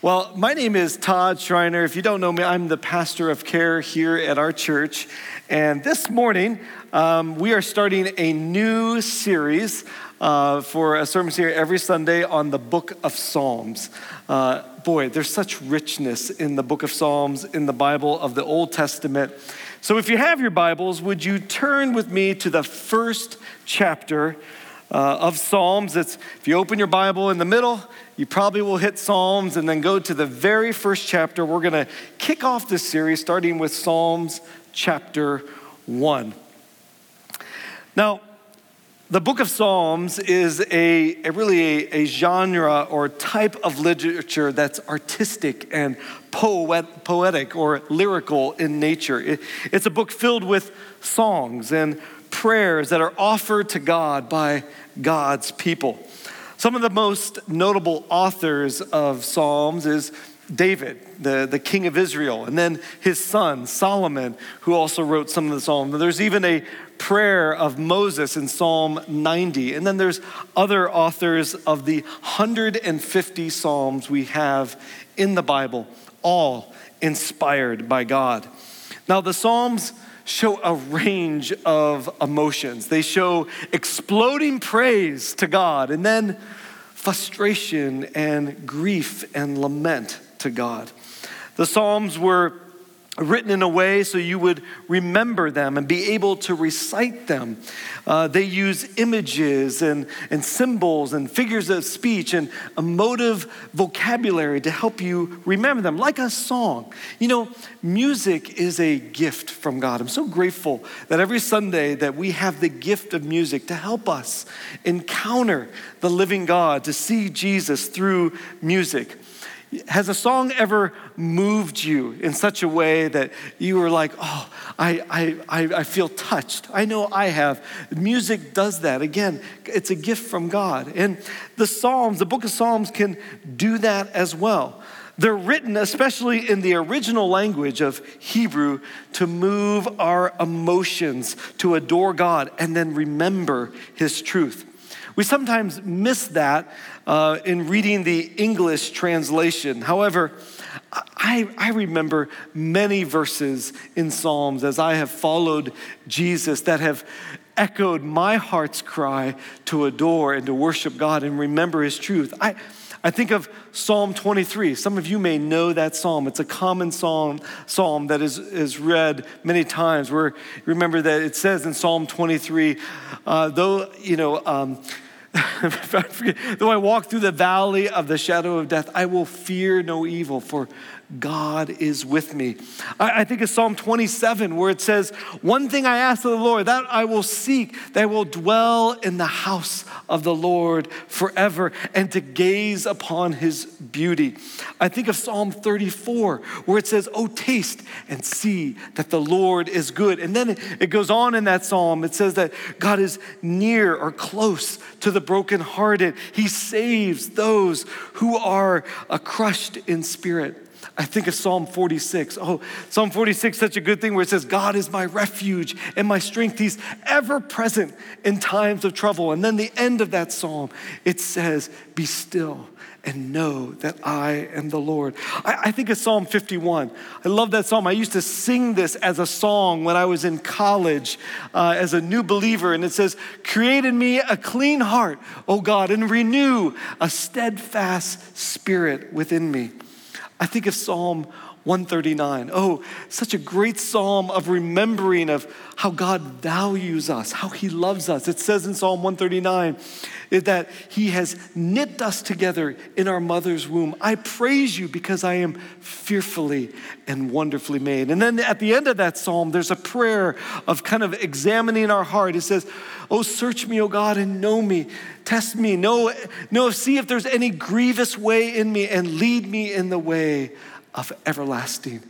Well, my name is Todd Schreiner. If you don't know me, I'm the pastor of care here at our church. And this morning, um, we are starting a new series uh, for a sermon series every Sunday on the book of Psalms. Uh, boy, there's such richness in the book of Psalms in the Bible of the Old Testament. So if you have your Bibles, would you turn with me to the first chapter uh, of Psalms? It's, if you open your Bible in the middle, you probably will hit Psalms and then go to the very first chapter. We're going to kick off this series starting with Psalms chapter 1. Now, the book of Psalms is a, a really a, a, genre or type of literature that's artistic and poet, poetic or lyrical in nature. It, it's a book filled with songs and prayers that are offered to God by God's people. Some of the most notable authors of Psalms is David, the, the king of Israel, and then his son, Solomon, who also wrote some of the Psalms. There's even a prayer of Moses in Psalm 90. And then there's other authors of the 150 Psalms we have in the Bible, all inspired by God. Now, the Psalms show a range of emotions. They show exploding praise to God and then frustration and grief and lament to God. The Psalms were written in a way so you would remember them and be able to recite them. Uh, they use images and, and symbols and figures of speech and emotive vocabulary to help you remember them, like a song. You know, music is a gift from God. I'm so grateful that every Sunday that we have the gift of music to help us encounter the living God, to see Jesus through music. Has a song ever moved you in such a way that you were like, oh, I, I, I feel touched? I know I have. Music does that. Again, it's a gift from God. And the Psalms, the book of Psalms, can do that as well. They're written, especially in the original language of Hebrew, to move our emotions, to adore God, and then remember His truth. We sometimes miss that uh, in reading the English translation. However, I, I remember many verses in Psalms as I have followed Jesus that have echoed my heart's cry to adore and to worship God and remember His truth. I, I think of Psalm 23. Some of you may know that psalm. It's a common psalm, psalm that is, is read many times. Where remember that it says in Psalm 23, uh, though you know. Um, Though I walk through the valley of the shadow of death, I will fear no evil, for God is with me. I, I, think of Psalm 27, where it says, One thing I ask of the Lord, that I will seek, that I will dwell in the house of the Lord forever and to gaze upon his beauty. I think of Psalm 34, where it says, Oh, taste and see that the Lord is good. And then it goes on in that psalm, it says that God is near or close to the brokenhearted, He saves those who are uh, crushed in spirit. I think of Psalm 46. Oh, Psalm 46, such a good thing where it says, God is my refuge and my strength. He's ever present in times of trouble. And then the end of that psalm, it says, Be still and know that I am the Lord. I, I, think of Psalm 51. I love that psalm. I used to sing this as a song when I was in college uh, as a new believer. And it says, Create in me a clean heart, O God, and renew a steadfast spirit within me. I think of Psalm 139. Oh, such a great psalm of remembering of how God values us, how he loves us. It says in Psalm 139 that he has knit us together in our mother's womb. I praise you because I am fearfully and wonderfully made. And then at the end of that psalm, there's a prayer of kind of examining our heart. It says, Oh, search me, O God, and know me. Test me. Know, know, see if there's any grievous way in me and lead me in the way of everlasting.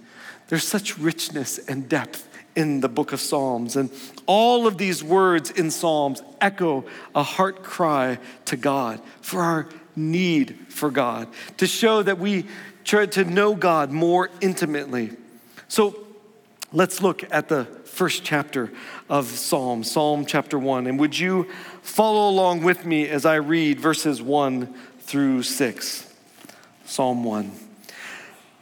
There's such richness and depth in the book of Psalms. And all of these words in Psalms echo a heart cry to God for our need for God, to show that we try to know God more intimately. So let's look at the first chapter of Psalm, Psalm chapter 1. And would you follow along with me as I read verses 1 through 6? Psalm 1.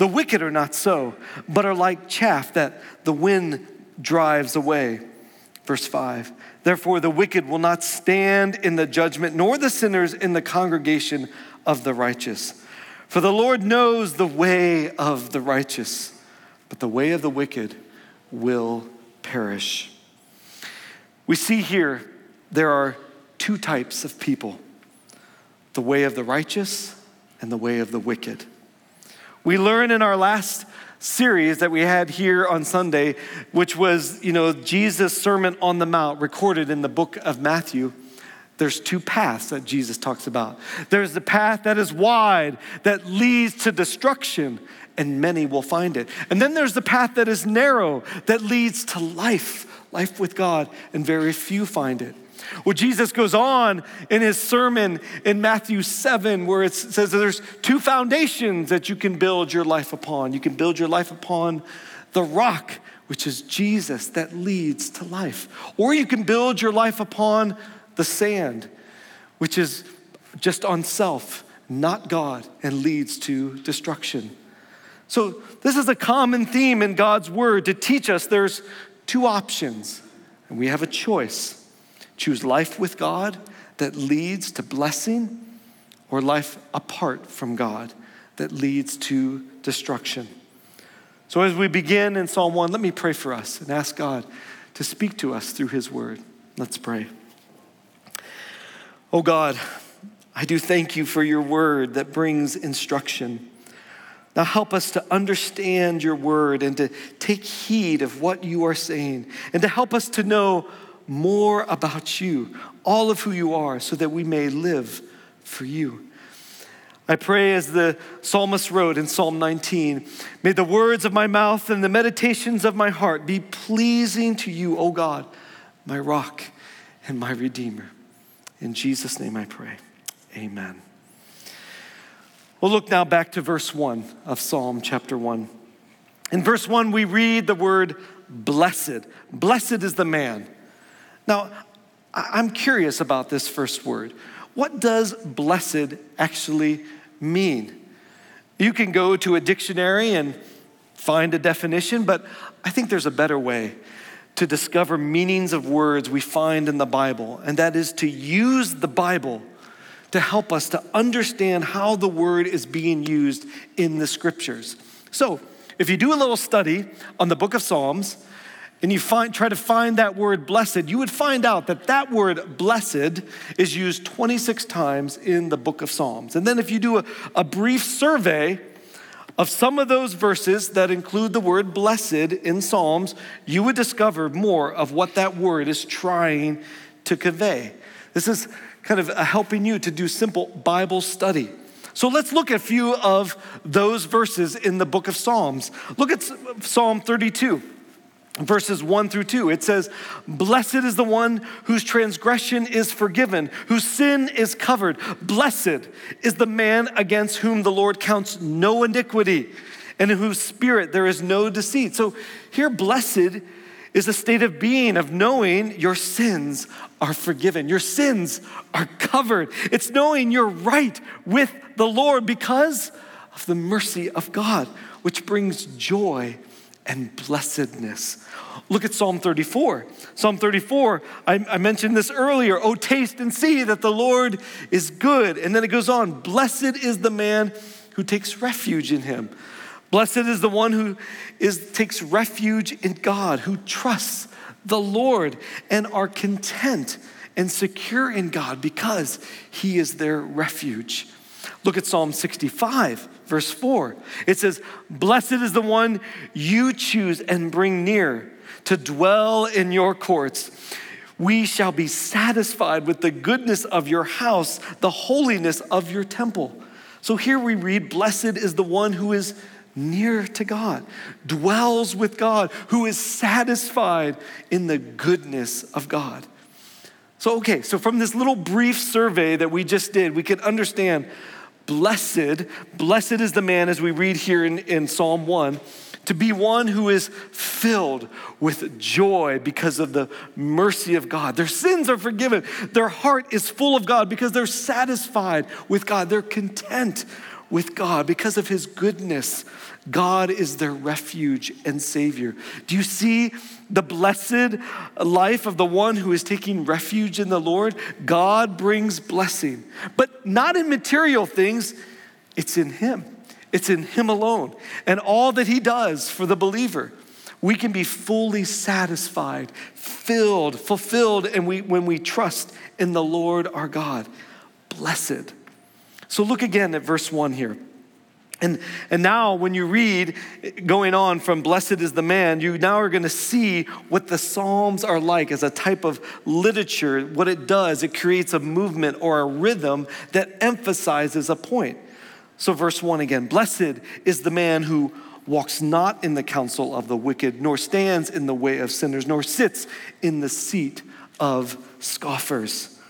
The wicked are not so, but are like chaff that the wind drives away. Verse 5 Therefore, the wicked will not stand in the judgment, nor the sinners in the congregation of the righteous. For the Lord knows the way of the righteous, but the way of the wicked will perish. We see here there are two types of people the way of the righteous and the way of the wicked. We learn in our last series that we had here on Sunday, which was, you know, Jesus' Sermon on the Mount, recorded in the book of Matthew. There's two paths that Jesus talks about. There's the path that is wide, that leads to destruction, and many will find it. And then there's the path that is narrow, that leads to life, life with God, and very few find it. Well, Jesus goes on in his sermon in Matthew 7, where it says there's two foundations that you can build your life upon. You can build your life upon the rock, which is Jesus, that leads to life. Or you can build your life upon the sand, which is just on self, not God, and leads to destruction. So, this is a common theme in God's word to teach us there's two options, and we have a choice. Choose life with God that leads to blessing, or life apart from God that leads to destruction. So, as we begin in Psalm 1, let me pray for us and ask God to speak to us through His word. Let's pray. Oh God, I do thank you for your word that brings instruction. Now help us to understand your word and to take heed of what you are saying and to help us to know more about you, all of who you are, so that we may live for you. I pray as the psalmist wrote in Psalm 19 May the words of my mouth and the meditations of my heart be pleasing to you, O God, my rock and my redeemer. In Jesus' name I pray. Amen. We'll look now back to verse 1 of Psalm chapter 1. In verse 1, we read the word blessed. Blessed is the man now, I'm curious about this first word. What does blessed actually mean? You can go to a dictionary and find a definition, but I think there's a better way to discover meanings of words we find in the Bible, and that is to use the Bible to help us to understand how the word is being used in the scriptures. So, if you do a little study on the book of Psalms, and you find, try to find that word blessed, you would find out that that word blessed is used 26 times in the book of Psalms. And then if you do a, a brief survey of some of those verses that include the word blessed in Psalms, you would discover more of what that word is trying to convey. This is kind of helping you to do simple Bible study. So let's look at a few of those verses in the book of Psalms. Look at Psalm 32 verses 1 through 2. It says, Blessed is the one whose transgression is forgiven, whose sin is covered. Blessed is the man against whom the Lord counts no iniquity, and in whose spirit there is no deceit. So here, blessed is a state of being, of knowing your sins are forgiven, your sins are covered. It's knowing you're right with the Lord because of the mercy of God, which brings joy and blessedness. Look at Psalm 34. Psalm 34, I, I, mentioned this earlier. Oh, taste and see that the Lord is good. And then it goes on Blessed is the man who takes refuge in him. Blessed is the one who is, takes refuge in God, who trusts the Lord and are content and secure in God because he is their refuge. Look at Psalm 65 verse 4. It says, Blessed is the one you choose and bring near to dwell in your courts. We shall be satisfied with the goodness of your house, the holiness of your temple. So here we read, Blessed is the one who is near to God, dwells with God, who is satisfied in the goodness of God. So, okay, so from this little brief survey that we just did, we can understand blessed, blessed is the man, as we read here in, in Psalm 1, to be one who is filled with joy because of the mercy of God. Their sins are forgiven. Their heart is full of God because they're satisfied with God. They're content with God because of his goodness. God is their refuge and Savior. Do you see the blessed life of the one who is taking refuge in the Lord? God brings blessing, but not in material things, it's in him. It's in him alone. And all that he does for the believer we can be fully satisfied, filled, fulfilled, and we, when we trust in the Lord our God. Blessed. So look again at verse 1 here. And, and now, when you read going on from blessed is the man, you now are going to see what the Psalms are like as a type of literature. What it does, it creates a movement or a rhythm that emphasizes a point. So, verse 1 again Blessed is the man who walks not in the counsel of the wicked, nor stands in the way of sinners, nor sits in the seat of scoffers.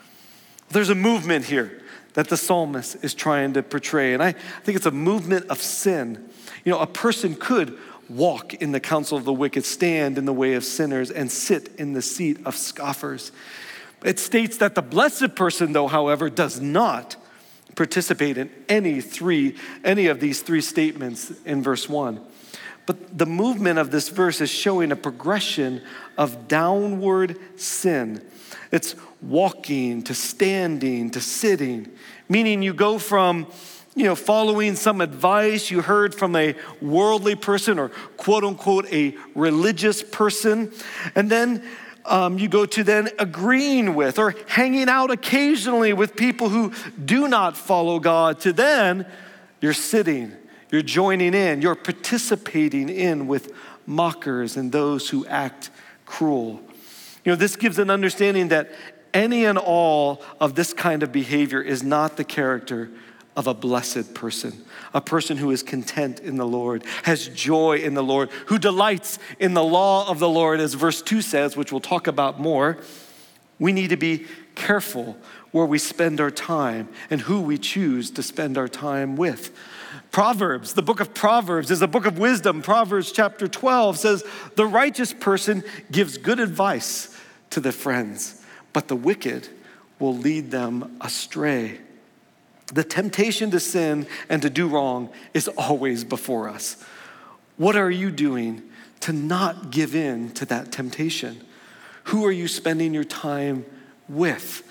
There's a movement here that the psalmist is trying to portray. And I think it's a movement of sin. You know, a person could walk in the counsel of the wicked, stand in the way of sinners, and sit in the seat of scoffers. It states that the blessed person, though, however, does not participate in any three, any of these three statements in verse one. But the movement of this verse is showing a progression of downward sin. It's walking to standing to sitting, meaning you go from you know, following some advice you heard from a worldly person or quote unquote a religious person, and then um, you go to then agreeing with or hanging out occasionally with people who do not follow God, to then you're sitting, you're joining in, you're participating in with mockers and those who act cruel. You know, this gives an understanding that any and all of this kind of behavior is not the character of a blessed person, a person who is content in the Lord, has joy in the Lord, who delights in the law of the Lord, as verse 2 says, which we'll talk about more. We need to be careful where we spend our time and who we choose to spend our time with. Proverbs, the book of Proverbs, is a book of wisdom. Proverbs chapter 12 says, The righteous person gives good advice to their friends but the wicked will lead them astray. The temptation to sin and to do wrong is always before us. What are you doing to not give in to that temptation? Who are you spending your time with?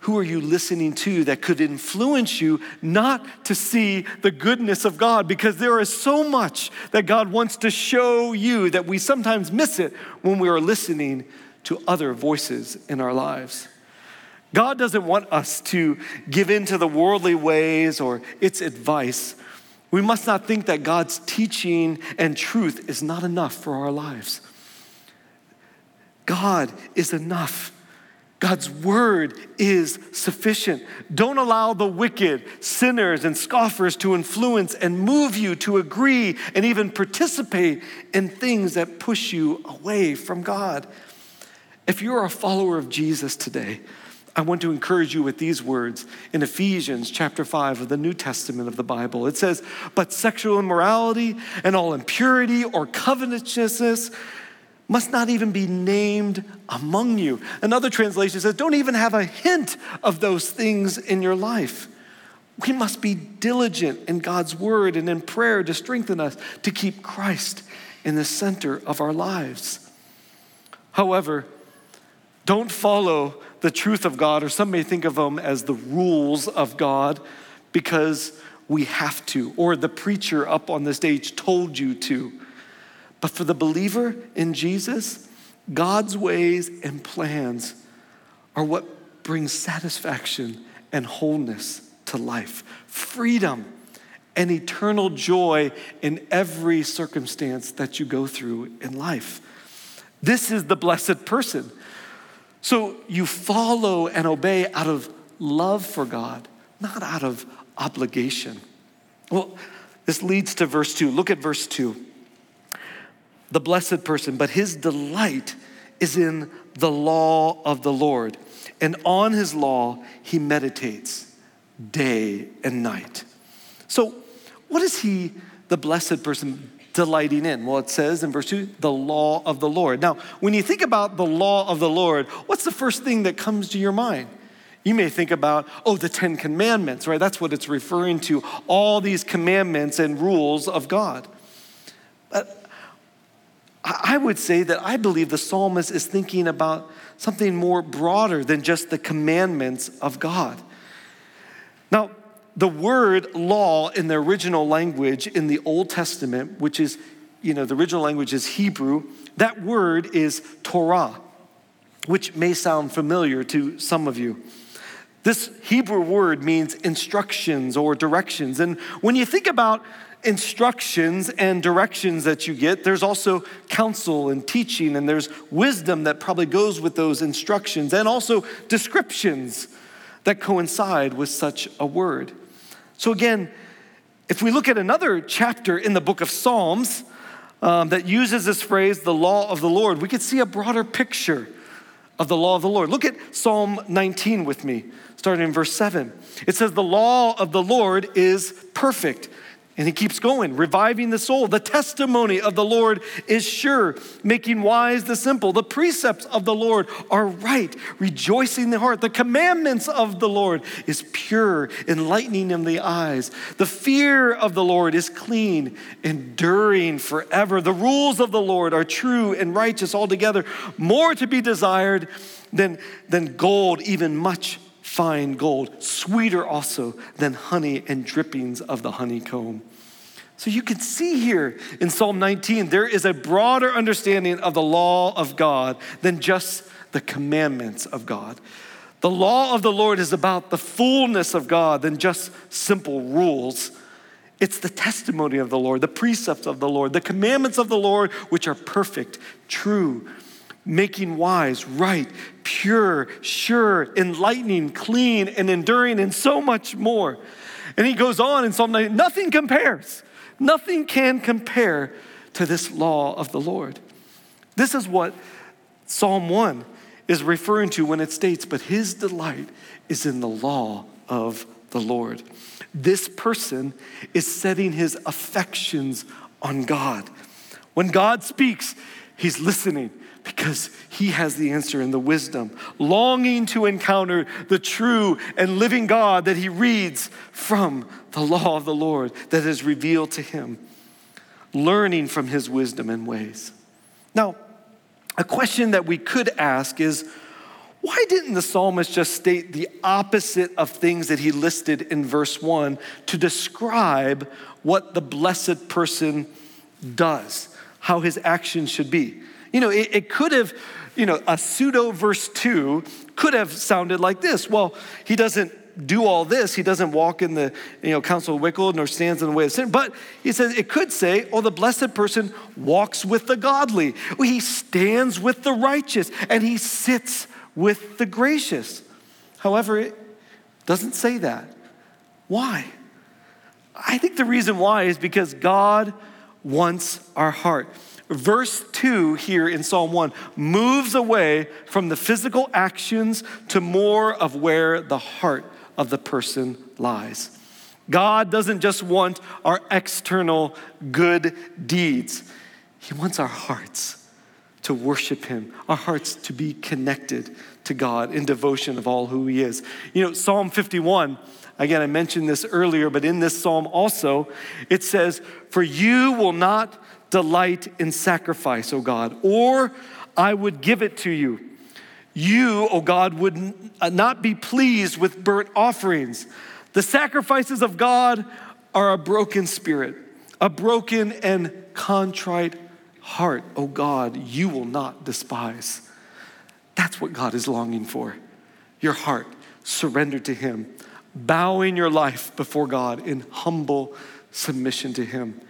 Who are you listening to that could influence you not to see the goodness of God? Because there is so much that God wants to show you that we sometimes miss it when we are listening to other voices in our lives. God doesn't want us to give in to the worldly ways or its advice. We must not think that God's teaching and truth is not enough for our lives. God is enough. God's word is sufficient. Don't allow the wicked, sinners, and scoffers to influence and move you to agree and even participate in things that push you away from God. If you're a follower of Jesus today, I want to encourage you with these words in Ephesians chapter 5 of the New Testament of the Bible. It says, But sexual immorality and all impurity or covetousness must not even be named among you. Another translation says, Don't even have a hint of those things in your life. We must be diligent in God's word and in prayer to strengthen us to keep Christ in the center of our lives. However, don't follow the truth of God, or some may think of them as the rules of God because we have to, or the preacher up on the stage told you to. But for the believer in Jesus, God's ways and plans are what brings satisfaction and wholeness to life, freedom and eternal joy in every circumstance that you go through in life. This is the blessed person so you follow and obey out of love for God, not out of obligation. Well, This leads to verse 2. Look at verse 2. The blessed person, but his delight is in the law of the Lord, and on his law he meditates day and night. So, what is he, the blessed person, delighting in? Well, it says in verse 2, the law of the Lord. Now, when you think about the law of the Lord, what's the first thing that comes to your mind? You may think about, oh, the Ten Commandments, right? That's what it's referring to, all these commandments and rules of God. But I would say that I believe the psalmist is thinking about something more broader than just the commandments of God. The word law in the original language in the Old Testament, which is, you know, the original language is Hebrew, that word is Torah, which may sound familiar to some of you. This Hebrew word means instructions or directions. And when you think about instructions and directions that you get, there's also counsel and teaching, and there's wisdom that probably goes with those instructions, and also descriptions that coincide with such a word. So, again, if we look at another chapter in the book of Psalms um, that uses this phrase, the law of the Lord, we could see a broader picture of the law of the Lord. Look at Psalm 19 with me, starting in verse 7. It says, The law of the Lord is perfect and he keeps going, reviving the soul. The testimony of the Lord is sure, making wise the simple. The precepts of the Lord are right, rejoicing the heart. The commandments of the Lord is pure, enlightening in the eyes. The fear of the Lord is clean, enduring forever. The rules of the Lord are true and righteous altogether, more to be desired than, than gold, even much fine gold, sweeter also than honey and drippings of the honeycomb. So you can see here in Psalm 19, there is a broader understanding of the law of God than just the commandments of God. The law of the Lord is about the fullness of God than just simple rules. It's the testimony of the Lord, the precepts of the Lord, the commandments of the Lord, which are perfect, true, making wise, right, pure, sure, enlightening, clean, and enduring, and so much more. And he goes on in Psalm 9 nothing compares, nothing can compare to this law of the Lord. This is what Psalm 1 is referring to when it states, But his delight is in the law of the Lord. This person is setting his affections on God. When God speaks, he's listening because he has the answer and the wisdom, longing to encounter the true and living God that he reads from the law of the Lord that is revealed to him, learning from his wisdom and ways. Now, a question that we could ask is why didn't the psalmist just state the opposite of things that he listed in verse 1 to describe what the blessed person does, how his actions should be? You know, it, it could have, you know, a pseudo verse two could have sounded like this. Well, he doesn't do all this. He doesn't walk in the you know, counsel of wicked nor stands in the way of sin. But he says it could say, oh, the blessed person walks with the godly. He stands with the righteous and he sits with the gracious. However, it doesn't say that. Why? I think the reason why is because God wants our heart. Verse 2 here in Psalm 1 moves away from the physical actions to more of where the heart of the person lies. God doesn't just want our external good deeds, He wants our hearts to worship Him, our hearts to be connected to God in devotion of all who He is. You know, Psalm 51. Again, I mentioned this earlier, but in this psalm also, it says, For you will not delight in sacrifice, O God, or I would give it to you. You, O God, would uh, not be pleased with burnt offerings. The sacrifices of God are a broken spirit, a broken and contrite heart. O God, you will not despise. That's what God is longing for. Your heart surrendered to Him, bowing your life before God in humble submission to Him.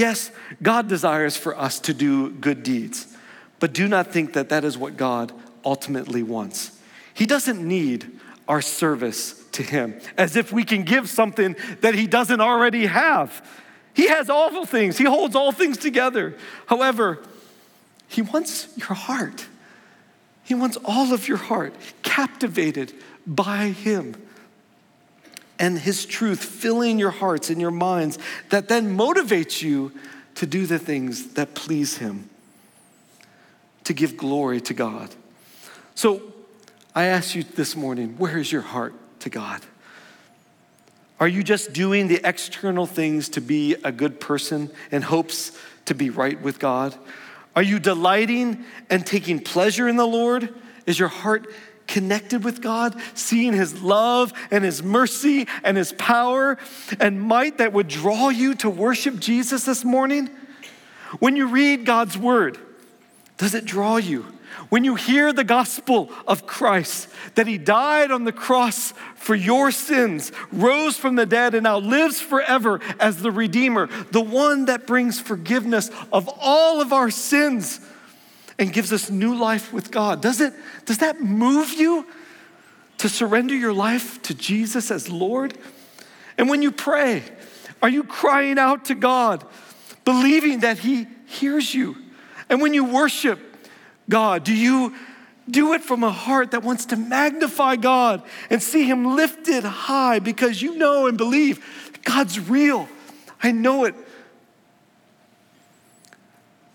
Yes, God desires for us to do good deeds, but do not think that that is what God ultimately wants. He doesn't need our service to him, as if we can give something that he doesn't already have. He has all things, he holds all things together. However, he wants your heart. He wants all of your heart captivated by him and his truth filling your hearts and your minds that then motivates you to do the things that please him, to give glory to God. So I ask you this morning where is your heart to God? Are you just doing the external things to be a good person in hopes to be right with God? Are you delighting and taking pleasure in the Lord? Is your heart connected with God, seeing His love and His mercy and His power and might that would draw you to worship Jesus this morning? When you read God's Word, does it draw you? When you hear the gospel of Christ, that he died on the cross for your sins, rose from the dead, and now lives forever as the Redeemer, the one that brings forgiveness of all of our sins and gives us new life with God, does, it, does that move you to surrender your life to Jesus as Lord? And when you pray, are you crying out to God, believing that He hears you? And when you worship, God? Do you do it from a heart that wants to magnify God and see Him lifted high because you know and believe God's real? I know it.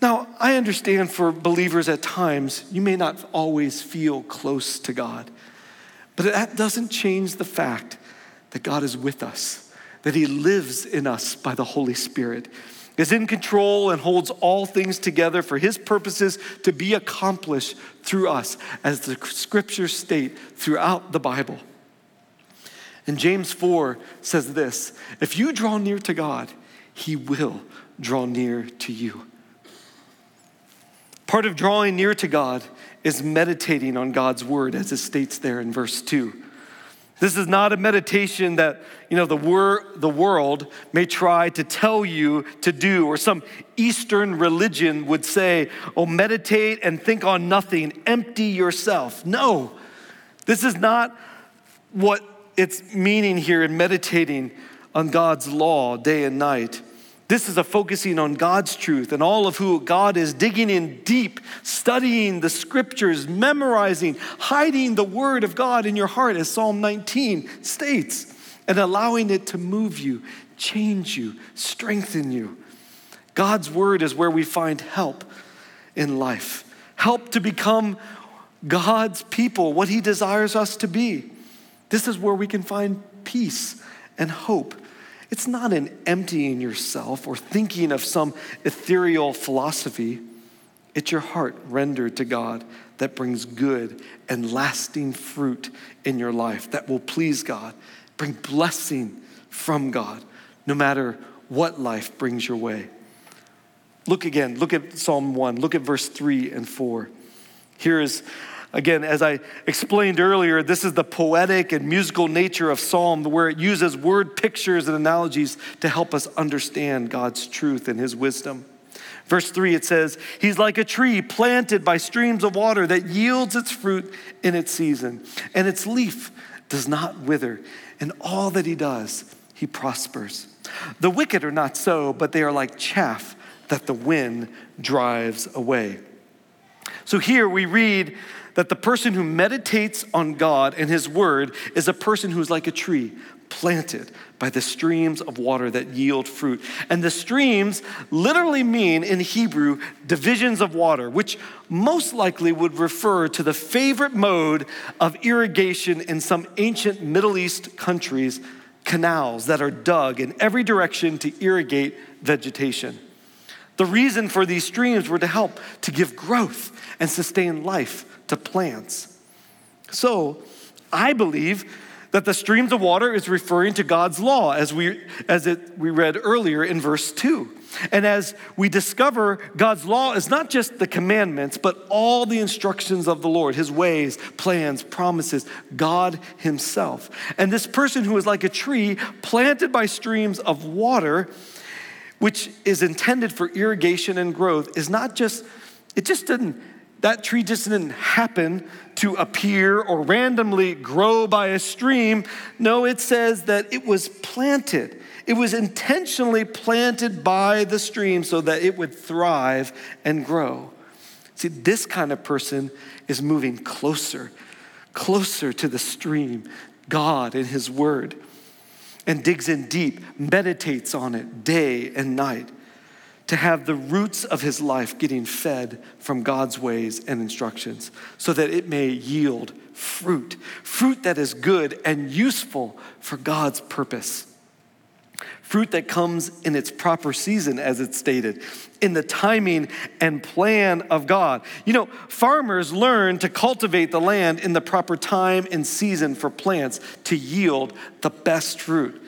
Now, I understand for believers at times, you may not always feel close to God, but that doesn't change the fact that God is with us, that He lives in us by the Holy Spirit is in control and holds all things together for his purposes to be accomplished through us, as the scriptures state throughout the Bible. And James 4 says this if you draw near to God, he will draw near to you. Part of drawing near to God is meditating on God's word, as it states there in verse 2. This is not a meditation that, you know, the, wor- the world may try to tell you to do, or some Eastern religion would say, oh, meditate and think on nothing, empty yourself. No, this is not what it's meaning here in meditating on God's law day and night. This is a focusing on God's truth and all of who God is, digging in deep, studying the scriptures, memorizing, hiding the word of God in your heart, as Psalm 19 states, and allowing it to move you, change you, strengthen you. God's word is where we find help in life, help to become God's people, what He desires us to be. This is where we can find peace and hope it's not an emptying yourself or thinking of some ethereal philosophy. It's your heart rendered to God that brings good and lasting fruit in your life that will please God, bring blessing from God, no matter what life brings your way. Look again, look at Psalm 1, look at verse 3 and 4. Here is Again, as I explained earlier, this is the poetic and musical nature of Psalm, where it uses word pictures and analogies to help us understand God's truth and His wisdom. Verse 3, it says, He's like a tree planted by streams of water that yields its fruit in its season, and its leaf does not wither. And all that He does, He prospers. The wicked are not so, but they are like chaff that the wind drives away. So here we read that the person who meditates on God and His Word is a person who's like a tree planted by the streams of water that yield fruit. And the streams literally mean in Hebrew divisions of water, which most likely would refer to the favorite mode of irrigation in some ancient Middle East countries canals that are dug in every direction to irrigate vegetation. The reason for these streams were to help to give growth and sustain life to plants. So, I believe that the streams of water is referring to God's law as we as it we read earlier in verse 2. And as we discover God's law is not just the commandments, but all the instructions of the Lord, his ways, plans, promises, God himself. And this person who is like a tree planted by streams of water, which is intended for irrigation and growth, is not just, it just didn't, that tree just didn't happen to appear or randomly grow by a stream. No, it says that it was planted. It was intentionally planted by the stream so that it would thrive and grow. See, this kind of person is moving closer, closer to the stream, God and His Word, and digs in deep, meditates on it day and night to have the roots of his life getting fed from God's ways and instructions so that it may yield fruit, fruit that is good and useful for God's purpose. Fruit that comes in its proper season, as it's stated, in the timing and plan of God. You know, farmers learn to cultivate the land in the proper time and season for plants to yield the best fruit.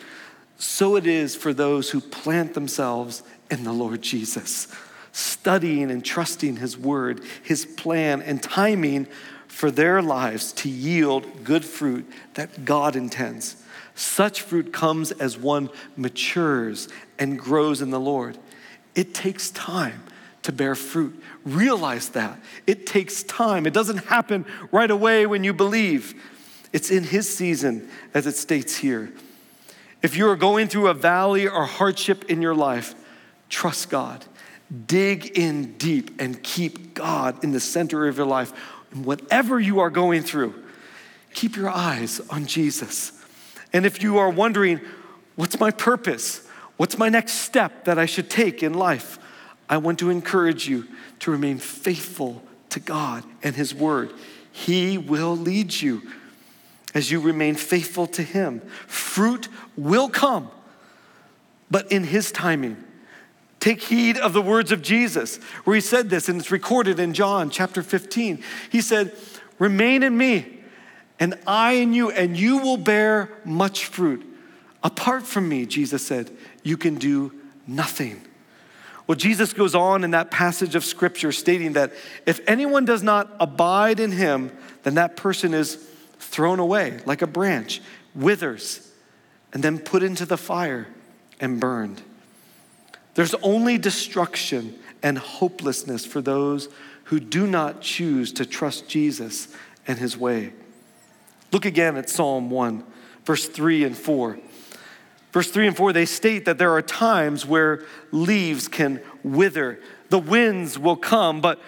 So it is for those who plant themselves in the Lord Jesus, studying and trusting His word, His plan, and timing for their lives to yield good fruit that God intends. Such fruit comes as one matures and grows in the Lord. It takes time to bear fruit. Realize that. It takes time. It doesn't happen right away when you believe. It's in His season, as it states here. If you are going through a valley or hardship in your life, Trust God. Dig in deep and keep God in the center of your life. And whatever you are going through, keep your eyes on Jesus. And if you are wondering, what's my purpose? What's my next step that I should take in life? I want to encourage you to remain faithful to God and His Word. He will lead you as you remain faithful to Him. Fruit will come, but in His timing. Take heed of the words of Jesus, where he said this, and it's recorded in John chapter 15. He said, Remain in me, and I in you, and you will bear much fruit. Apart from me, Jesus said, you can do nothing. Well, Jesus goes on in that passage of scripture stating that if anyone does not abide in him, then that person is thrown away like a branch, withers, and then put into the fire and burned. There's only destruction and hopelessness for those who do not choose to trust Jesus and his way. Look again at Psalm 1, verse 3 and 4. Verse 3 and 4, they state that there are times where leaves can wither, the winds will come, but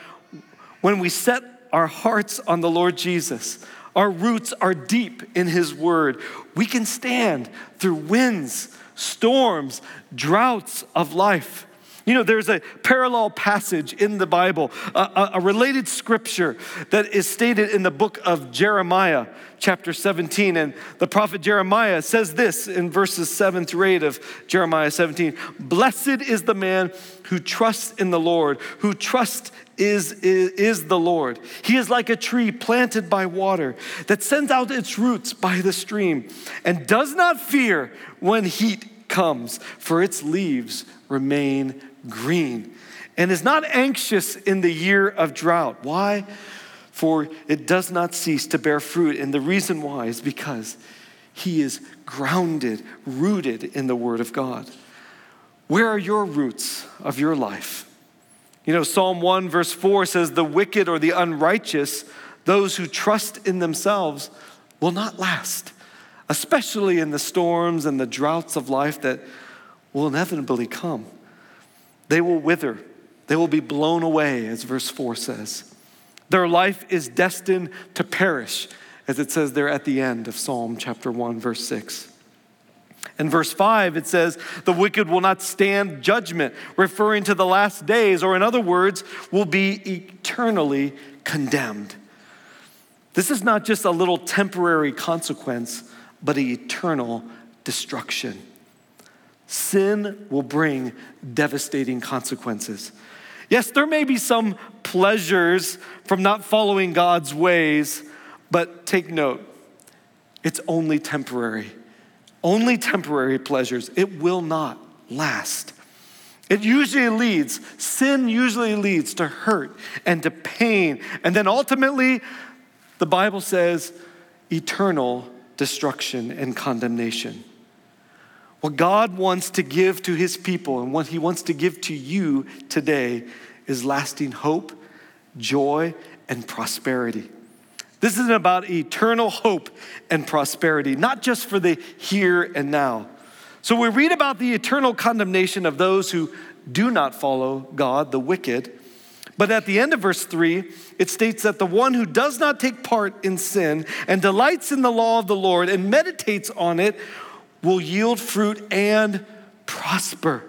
when we set our hearts on the Lord Jesus, our roots are deep in His Word, we can stand through winds storms, droughts of life. You know, there's a parallel passage in the Bible, a, a, related scripture that is stated in the book of Jeremiah, chapter 17. And the prophet Jeremiah says this in verses 7 through 8 of Jeremiah 17 Blessed is the man who trusts in the Lord, who trusts is, is, is the Lord. He is like a tree planted by water that sends out its roots by the stream and does not fear when heat comes, for its leaves remain green, and is not anxious in the year of drought. Why? For it does not cease to bear fruit. And the reason why is because he is grounded, rooted in the Word of God. Where are your roots of your life? You know, Psalm 1, verse 4 says, The wicked or the unrighteous, those who trust in themselves, will not last especially in the storms and the droughts of life that will inevitably come. They will wither, they will be blown away, as verse 4 says. Their life is destined to perish, as it says there at the end of Psalm chapter 1, verse 6. In verse 5, it says, The wicked will not stand judgment, referring to the last days, or in other words, will be eternally condemned. This is not just a little temporary consequence but eternal destruction. Sin will bring devastating consequences. Yes, there may be some pleasures from not following God's ways, but take note, it's only temporary. Only temporary pleasures. It will not last. It usually leads, sin usually leads to hurt and to pain. And then ultimately, the Bible says, eternal destruction and condemnation. What God wants to give to his people and what he wants to give to you today is lasting hope, joy, and prosperity. This isn't about eternal hope and prosperity, not just for the here and now. So we read about the eternal condemnation of those who do not follow God, the wicked. But at the end of verse 3, it states that the one who does not take part in sin and delights in the law of the Lord and meditates on it will yield fruit and prosper.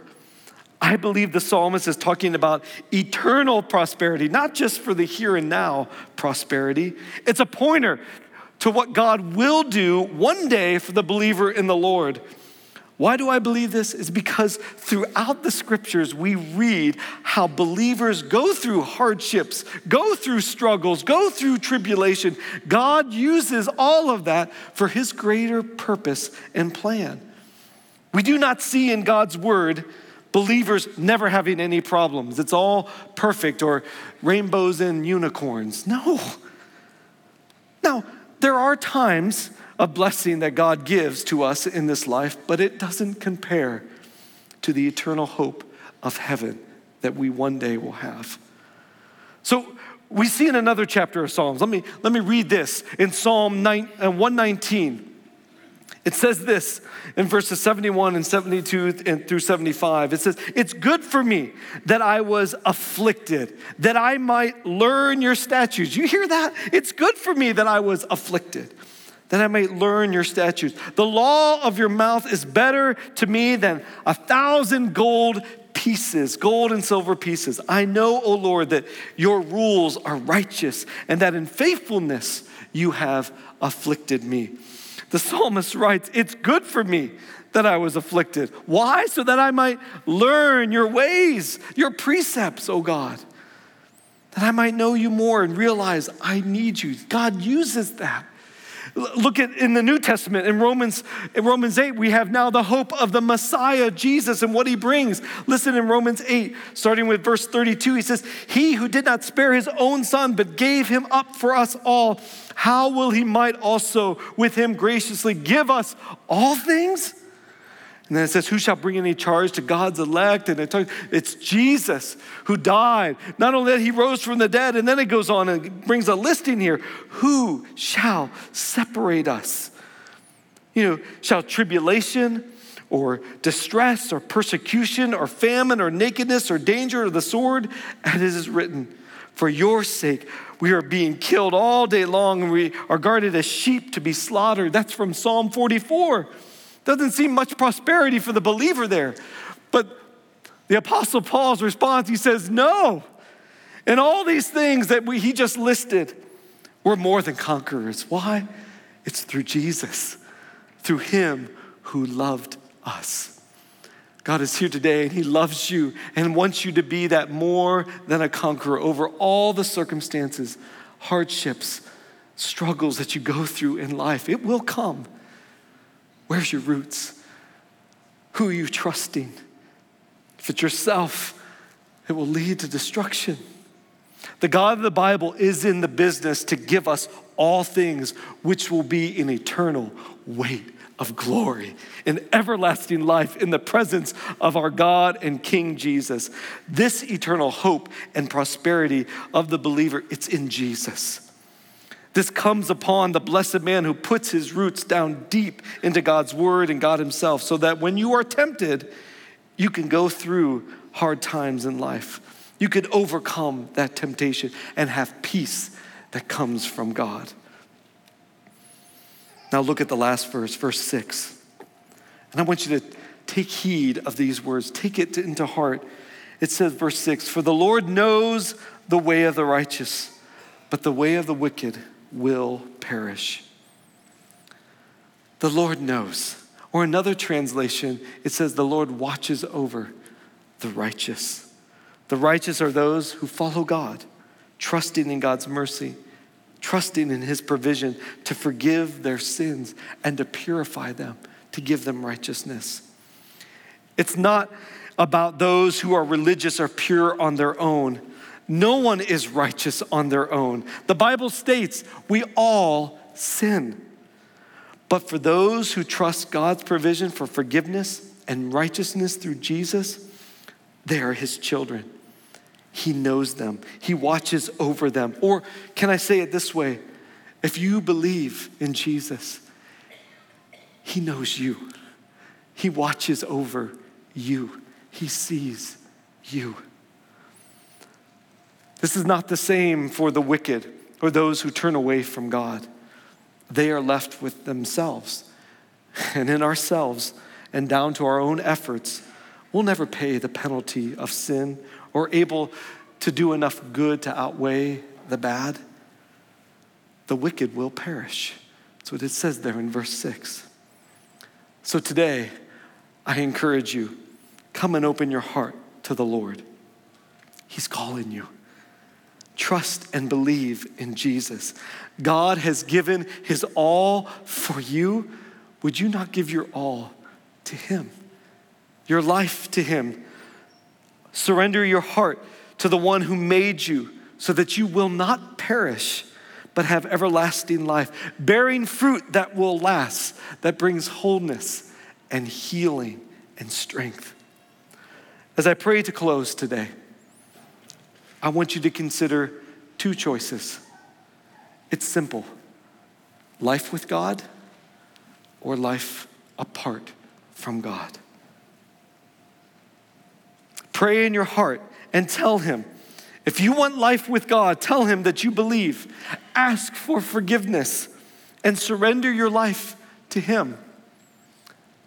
I believe the psalmist is talking about eternal prosperity, not just for the here and now prosperity. It's a pointer to what God will do one day for the believer in the Lord. Why do I believe this? Is because throughout the scriptures we read how believers go through hardships, go through struggles, go through tribulation. God uses all of that for his greater purpose and plan. We do not see in God's word believers never having any problems. It's all perfect or rainbows and unicorns. No. Now, there are times of blessing that God gives to us in this life, but it doesn't compare to the eternal hope of heaven that we one day will have. So, we see in another chapter of Psalms. Let me, let me read this in Psalm 9, uh, 119. It says this in verses 71 and 72 and through 75. It says, It's good for me that I was afflicted, that I might learn your statutes. You hear that? It's good for me that I was afflicted, that I might learn your statutes. The law of your mouth is better to me than a thousand gold pieces, gold and silver pieces. I know, O Lord, that your rules are righteous and that in faithfulness you have afflicted me. The psalmist writes, It's good for me that I was afflicted. Why? So that I might learn your ways, your precepts, O God. That I might know you more and realize I need you. God uses that. Look at in the New Testament in Romans in Romans 8 we have now the hope of the Messiah Jesus and what he brings. Listen in Romans 8 starting with verse 32 he says he who did not spare his own son but gave him up for us all how will he might also with him graciously give us all things? And then it says, Who shall bring any charge to God's elect? And it talks, it's Jesus who died. Not only that, he rose from the dead. And then it goes on and brings a listing here Who shall separate us? You know, shall tribulation or distress or persecution or famine or nakedness or danger or the sword? And it is written, For your sake, we are being killed all day long and we are guarded as sheep to be slaughtered. That's from Psalm 44. Doesn't seem much prosperity for the believer there. But the Apostle Paul's response, he says, No. And all these things that we, he just listed, we're more than conquerors. Why? It's through Jesus, through him who loved us. God is here today and He loves you and wants you to be that more than a conqueror over all the circumstances, hardships, struggles that you go through in life. It will come. Where's your roots? Who are you trusting? If it's yourself, it will lead to destruction. The God of the Bible is in the business to give us all things which will be an eternal weight of glory and everlasting life in the presence of our God and King Jesus. This eternal hope and prosperity of the believer, it's in Jesus. This comes upon the blessed man who puts his roots down deep into God's word and God himself, so that when you are tempted, you can go through hard times in life. You could overcome that temptation and have peace that comes from God. Now look at the last verse, verse 6. And I want you to take heed of these words, take it into heart. It says, verse 6 For the Lord knows the way of the righteous, but the way of the wicked will perish. The Lord knows. Or another translation, it says, The Lord watches over the righteous. The righteous are those who follow God, trusting in God's mercy, trusting in His provision to forgive their sins and to purify them, to give them righteousness. It's not about those who are religious or pure on their own. No one is righteous on their own. The Bible states we all sin. But for those who trust God's provision for forgiveness and righteousness through Jesus, they are his children. He knows them, He watches over them. Or can I say it this way? If you believe in Jesus, He knows you, He watches over you, He sees you. This is not the same for the wicked or those who turn away from God. They are left with themselves. And in ourselves and down to our own efforts, we'll never pay the penalty of sin or able to do enough good to outweigh the bad. The wicked will perish. That's what it says there in verse 6. So today, I encourage you come and open your heart to the Lord. He's calling you. Trust and believe in Jesus. God has given his all for you. Would you not give your all to him? Your life to him. Surrender your heart to the one who made you so that you will not perish but have everlasting life, bearing fruit that will last, that brings wholeness and healing and strength. As I pray to close today, I want you to consider two choices. It's simple life with God or life apart from God. Pray in your heart and tell Him. If you want life with God, tell Him that you believe. Ask for forgiveness and surrender your life to Him.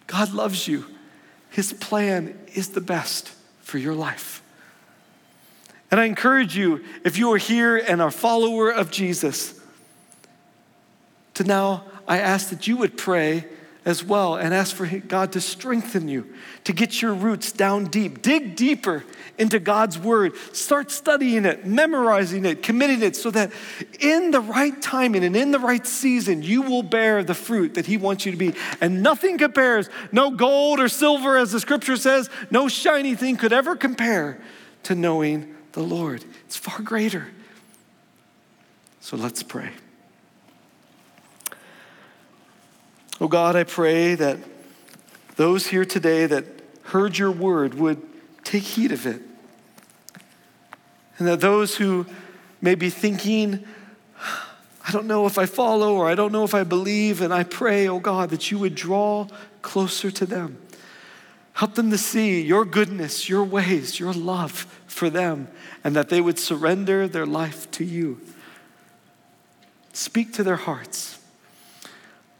God loves you. His plan is the best for your life. And I encourage you, if you are here and are a follower of Jesus, to now I ask that you would pray as well and ask for God to strengthen you, to get your roots down deep. Dig deeper into God's word. Start studying it, memorizing it, committing it so that in the right timing and in the right season, you will bear the fruit that He wants you to be. And nothing compares, no gold or silver, as the scripture says, no shiny thing could ever compare to knowing the Lord. It's far greater. So let's pray. Oh God, I pray that those here today that heard your word would take heed of it. And that those who may be thinking, I don't know if I follow or I don't know if I believe, and I pray, oh God, that you would draw closer to them. Help them to see your goodness, your ways, your love for them, and that they would surrender their life to you. Speak to their hearts.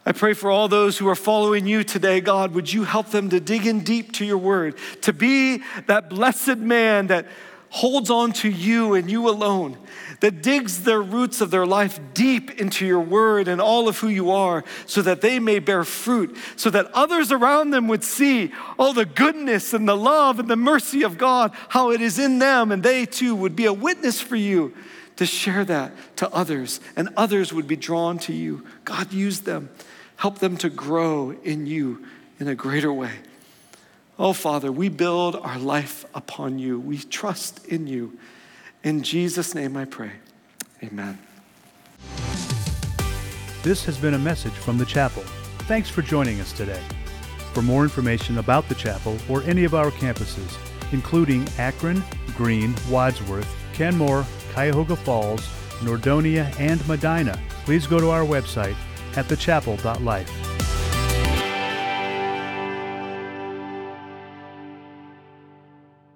I pray for all those who are following you today, God, would you help them to dig in deep to your word, to be that blessed man that holds on to you and you alone, that digs their roots of their life deep into your word and all of who you are, so that they may bear fruit, so that others around them would see all the goodness and the love and the mercy of God, how it is in them, and they too would be a witness for you to share that to others, and others would be drawn to you. God, use them. Help them to grow in you in a greater way. Oh, Father, we build our life upon you. We trust in you. In Jesus' name I pray. Amen. This has been a message from the chapel. Thanks for joining us today. For more information about the chapel or any of our campuses, including Akron, Green, Wadsworth, Kenmore, Cuyahoga Falls, Nordonia, and Medina, please go to our website at thechapel.life.